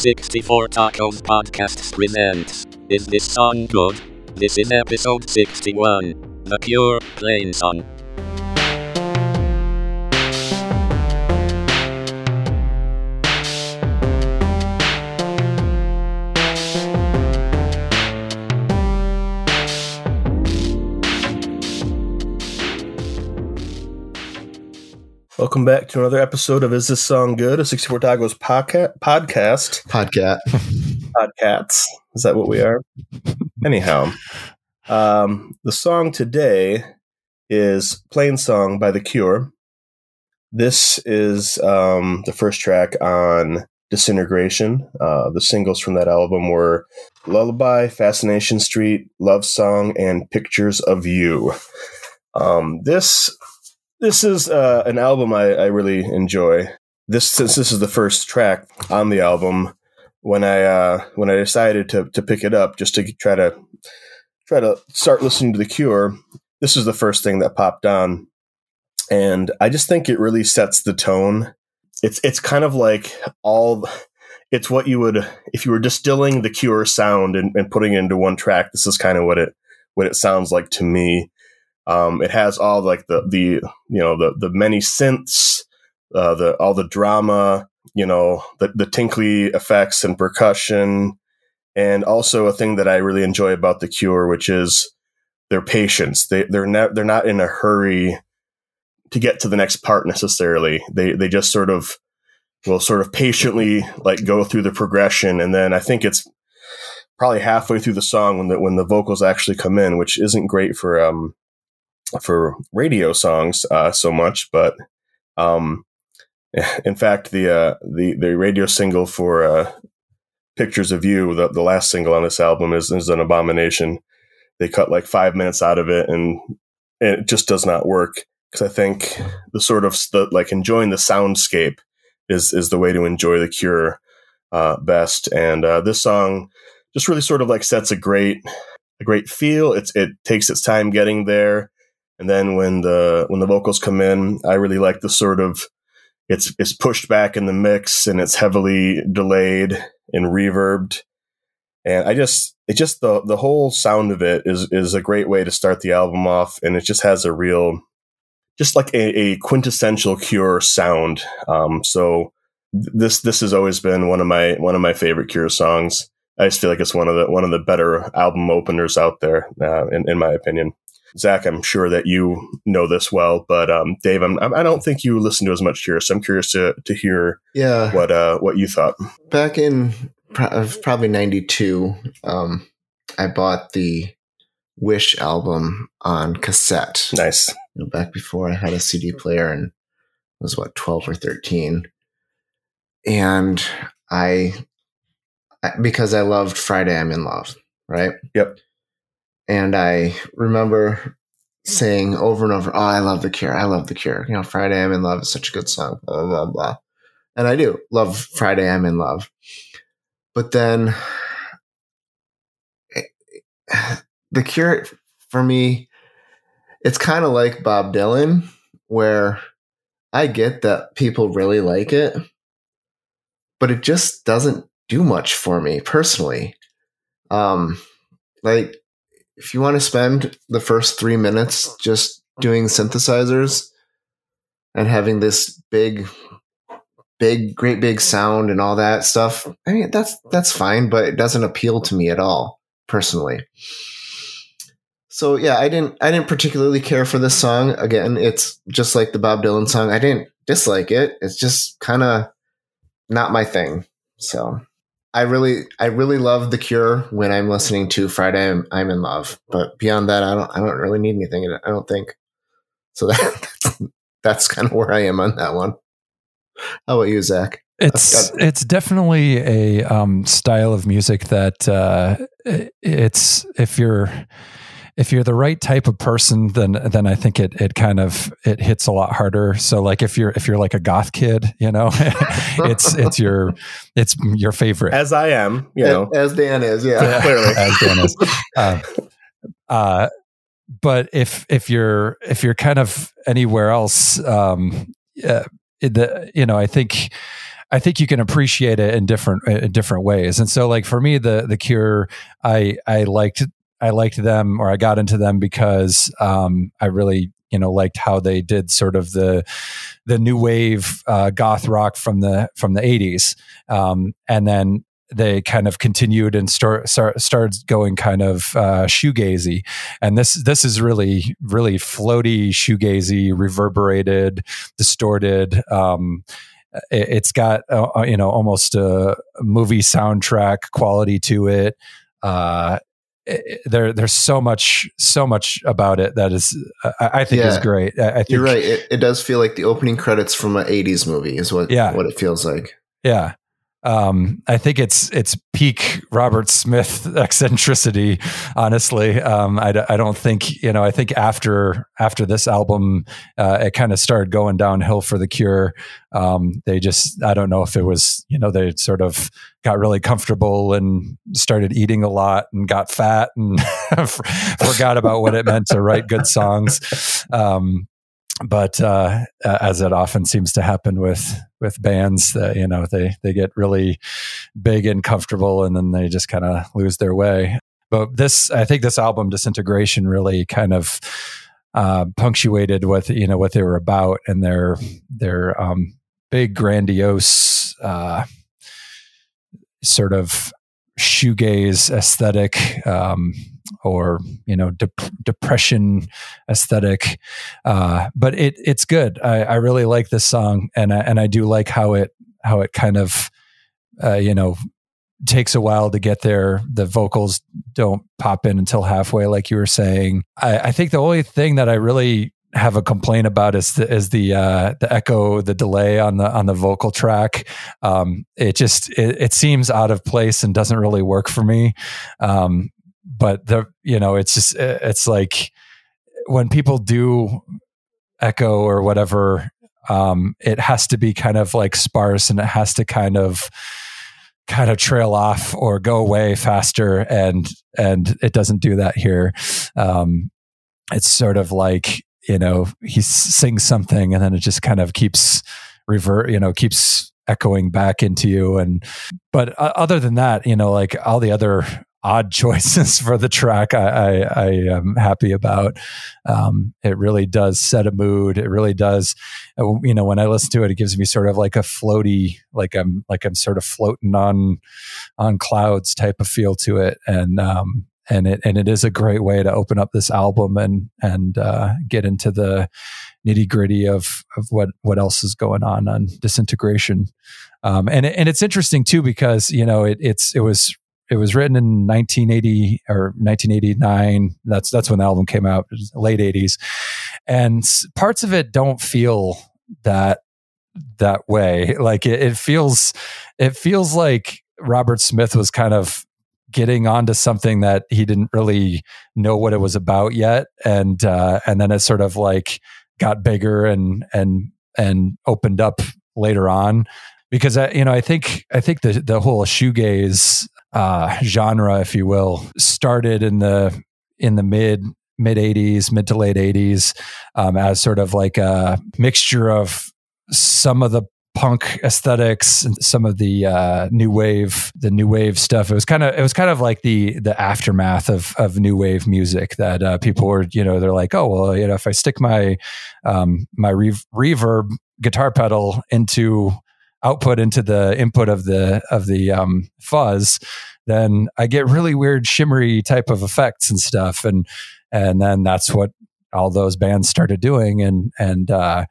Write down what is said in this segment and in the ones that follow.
64 Tacos Podcasts presents Is This Song Good? This is episode 61 The Cure Plainsong. Welcome back to another episode of Is This Song Good? A 64 Tacos podca- podcast. Podcat. Podcats. Is that what we are? Anyhow, um, the song today is Plainsong by The Cure. This is um, the first track on Disintegration. Uh, the singles from that album were Lullaby, Fascination Street, Love Song, and Pictures of You. Um, this this is uh, an album I, I really enjoy. This since this is the first track on the album, when I uh, when I decided to to pick it up just to try to try to start listening to The Cure, this is the first thing that popped on, and I just think it really sets the tone. It's it's kind of like all. It's what you would if you were distilling the Cure sound and, and putting it into one track. This is kind of what it what it sounds like to me. Um, it has all like the the you know the the many synths, uh, the all the drama, you know the the tinkly effects and percussion, and also a thing that I really enjoy about the Cure, which is their patience. They they're not they're not in a hurry to get to the next part necessarily. They they just sort of will sort of patiently like go through the progression, and then I think it's probably halfway through the song when the when the vocals actually come in, which isn't great for um for radio songs uh, so much, but um, in fact, the uh, the the radio single for uh, "Pictures of You," the, the last single on this album, is is an abomination. They cut like five minutes out of it, and it just does not work. Because I think the sort of the, like enjoying the soundscape is is the way to enjoy the Cure uh, best. And uh, this song just really sort of like sets a great a great feel. It's it takes its time getting there and then when the when the vocals come in, I really like the sort of it's it's pushed back in the mix and it's heavily delayed and reverbed. And I just it just the the whole sound of it is is a great way to start the album off, and it just has a real just like a, a quintessential Cure sound. Um, so this this has always been one of my one of my favorite Cure songs. I just feel like it's one of the one of the better album openers out there, uh, in, in my opinion. Zach, I'm sure that you know this well, but um, Dave, I'm, I don't think you listen to as much here, so I'm curious to to hear Yeah. what uh, what you thought. Back in probably 92, um, I bought the Wish album on cassette. Nice, You know, back before I had a CD player and was what, 12 or 13. And I, I because I loved Friday I'm in Love, right? Yep. And I remember saying over and over, "Oh, I love the Cure. I love the Cure. You know, Friday I'm in Love is such a good song." Blah blah blah. And I do love Friday I'm in Love, but then the Cure for me, it's kind of like Bob Dylan, where I get that people really like it, but it just doesn't do much for me personally. Um, like if you want to spend the first three minutes just doing synthesizers and having this big big great big sound and all that stuff i mean that's that's fine but it doesn't appeal to me at all personally. So yeah i didn't i didn't particularly care for this song. Again it's just like the bob dylan song. I didn't dislike it. It's just kind of not my thing so I really, I really love The Cure when I'm listening to Friday. I'm, I'm in love, but beyond that, I don't, I don't really need anything. I don't think. So that, that's, that's kind of where I am on that one. How about you, Zach? It's it's definitely a um, style of music that uh, it's if you're if you're the right type of person, then then I think it it kind of it hits a lot harder. So like if you're if you're like a goth kid, you know, it's it's your it's your favorite. as I am, you know, as Dan is, yeah. Yeah, clearly. as Dan is. Uh, uh, but if if you're if you're kind of anywhere else, um, uh, the you know I think I think you can appreciate it in different in different ways. And so like for me the the Cure I I liked I liked them or I got into them because um, I really you know liked how they did sort of the the new wave uh, goth rock from the from the 80s um, and then they kind of continued and start, start started going kind of uh, shoegazy, and this this is really really floaty shoegazy, reverberated, distorted. Um, it, has got uh, uh, you know almost a movie soundtrack quality to it. Uh, Eh, eh, there there's so much so much about it that is I, I think yeah. is great. I, I think you're right. It, it, does feel like the opening credits from an '80s movie is what yeah. what it feels like. Yeah, um, I think it's it's peak Robert Smith eccentricity. Honestly, um, I, I don't think you know. I think after after this album, uh, it kind of started going downhill for the Cure. Um, they just I don't know if it was you know they sort of got really comfortable and started eating a lot and got fat and forgot about what it meant to write good songs. Um, but uh, as it often seems to happen with with bands, you know they they get really big and comfortable, and then they just kind of lose their way. But this, I think, this album Disintegration really kind of uh, punctuated what you know what they were about, and their their um, big grandiose uh, sort of shoegaze aesthetic. Um, or you know dep- depression aesthetic uh, but it it's good I, I really like this song and I, and I do like how it how it kind of uh, you know takes a while to get there the vocals don't pop in until halfway like you were saying I, I think the only thing that I really have a complaint about is the is the uh, the echo, the delay on the on the vocal track. Um, it just it, it, seems out of place and doesn't really work for me. Um, but the you know it's just it's like when people do echo or whatever um, it has to be kind of like sparse and it has to kind of kind of trail off or go away faster and and it doesn't do that here. Um, it's sort of like you know he sings something and then it just kind of keeps revert you know keeps echoing back into you and but uh, other than that you know like all the other odd choices for the track I, I, I am happy about. Um, it really does set a mood. It really does. Uh, you know, when I listen to it, it gives me sort of like a floaty, like I'm like I'm sort of floating on on clouds type of feel to it, and um, and it and it is a great way to open up this album and and uh, get into the nitty gritty of of what what else is going on on disintegration. Um, and and it's interesting too because you know it, it's it was it was written in 1980 or 1989. That's that's when the album came out, late 80s, and parts of it don't feel that that way. Like it, it feels it feels like Robert Smith was kind of getting onto something that he didn't really know what it was about yet, and uh, and then it sort of like got bigger and and and opened up later on because I, you know, I think I think the the whole shoegaze uh, genre, if you will, started in the in the mid mid 80s, mid to late 80s, um, as sort of like a mixture of some of the punk aesthetics some of the uh, new wave the new wave stuff. It was kind of it was kind of like the the aftermath of of new wave music that uh, people were you know they're like oh well you know if i stick my um, my re- reverb guitar pedal into output into the input of the of the um, fuzz, then I get really weird shimmery type of effects and stuff, and and then that's what all those bands started doing, and and uh,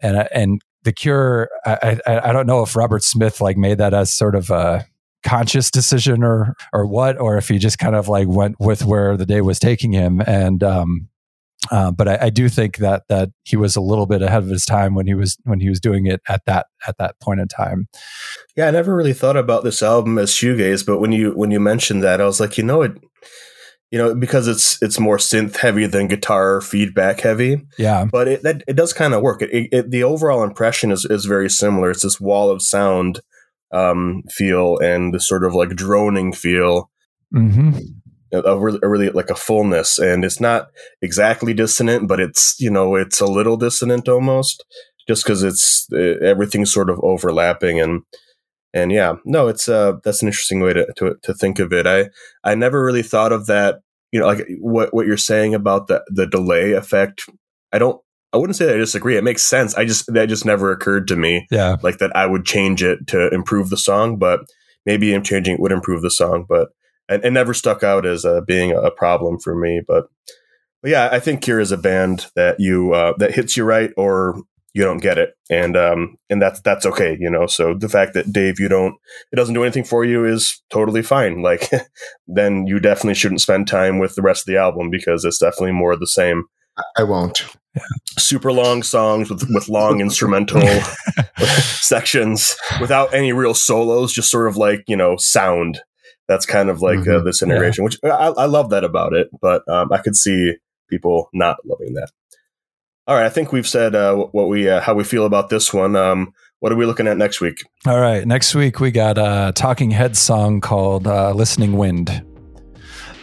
and and the Cure. I, I I don't know if Robert Smith like made that as sort of a conscious decision or or what, or if he just kind of like went with where the day was taking him, and um, uh, but I, I, do think that that he was a little bit ahead of his time when he was when he was doing it at that at that point in time. Yeah, I never really thought about this album as shoegaze, but when you when you mentioned that, I was like, you know, it, you know, because it's it's more synth heavy than guitar feedback heavy. Yeah, but it that, it does kind of work. It, it, the overall impression is is very similar. It's this wall of sound um, feel and the sort of like droning feel. Mm-hmm a really, a really like a fullness and it's not exactly dissonant but it's you know it's a little dissonant almost just because it's uh, everything's sort of overlapping and and yeah, no, it's uh that's an interesting way to, to to think of it. I I never really thought of that. You know, like what what you're saying about the the delay effect. I don't. I wouldn't say that I disagree. It makes sense. I just that just never occurred to me. Yeah, like that I would change it to improve the song, but maybe changing it would improve the song. But it, it never stuck out as uh, being a problem for me. But, but yeah, I think Cure is a band that you uh, that hits you right or you don't get it, and um, and that's that's okay, you know. So the fact that Dave, you don't, it doesn't do anything for you is totally fine. Like, then you definitely shouldn't spend time with the rest of the album because it's definitely more of the same. I won't. Super long songs with with long instrumental sections without any real solos, just sort of like you know sound. That's kind of like uh, mm-hmm. uh, Disintegration, yeah. which I, I, love that about it. But um, I could see people not loving that. All right, I think we've said uh, what we uh, how we feel about this one. Um, what are we looking at next week? All right, next week we got a Talking Heads song called uh, "Listening Wind."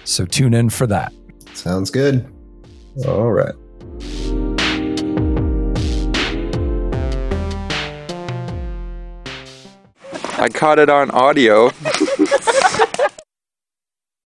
So tune in for that. Sounds good. All right. I caught it on audio.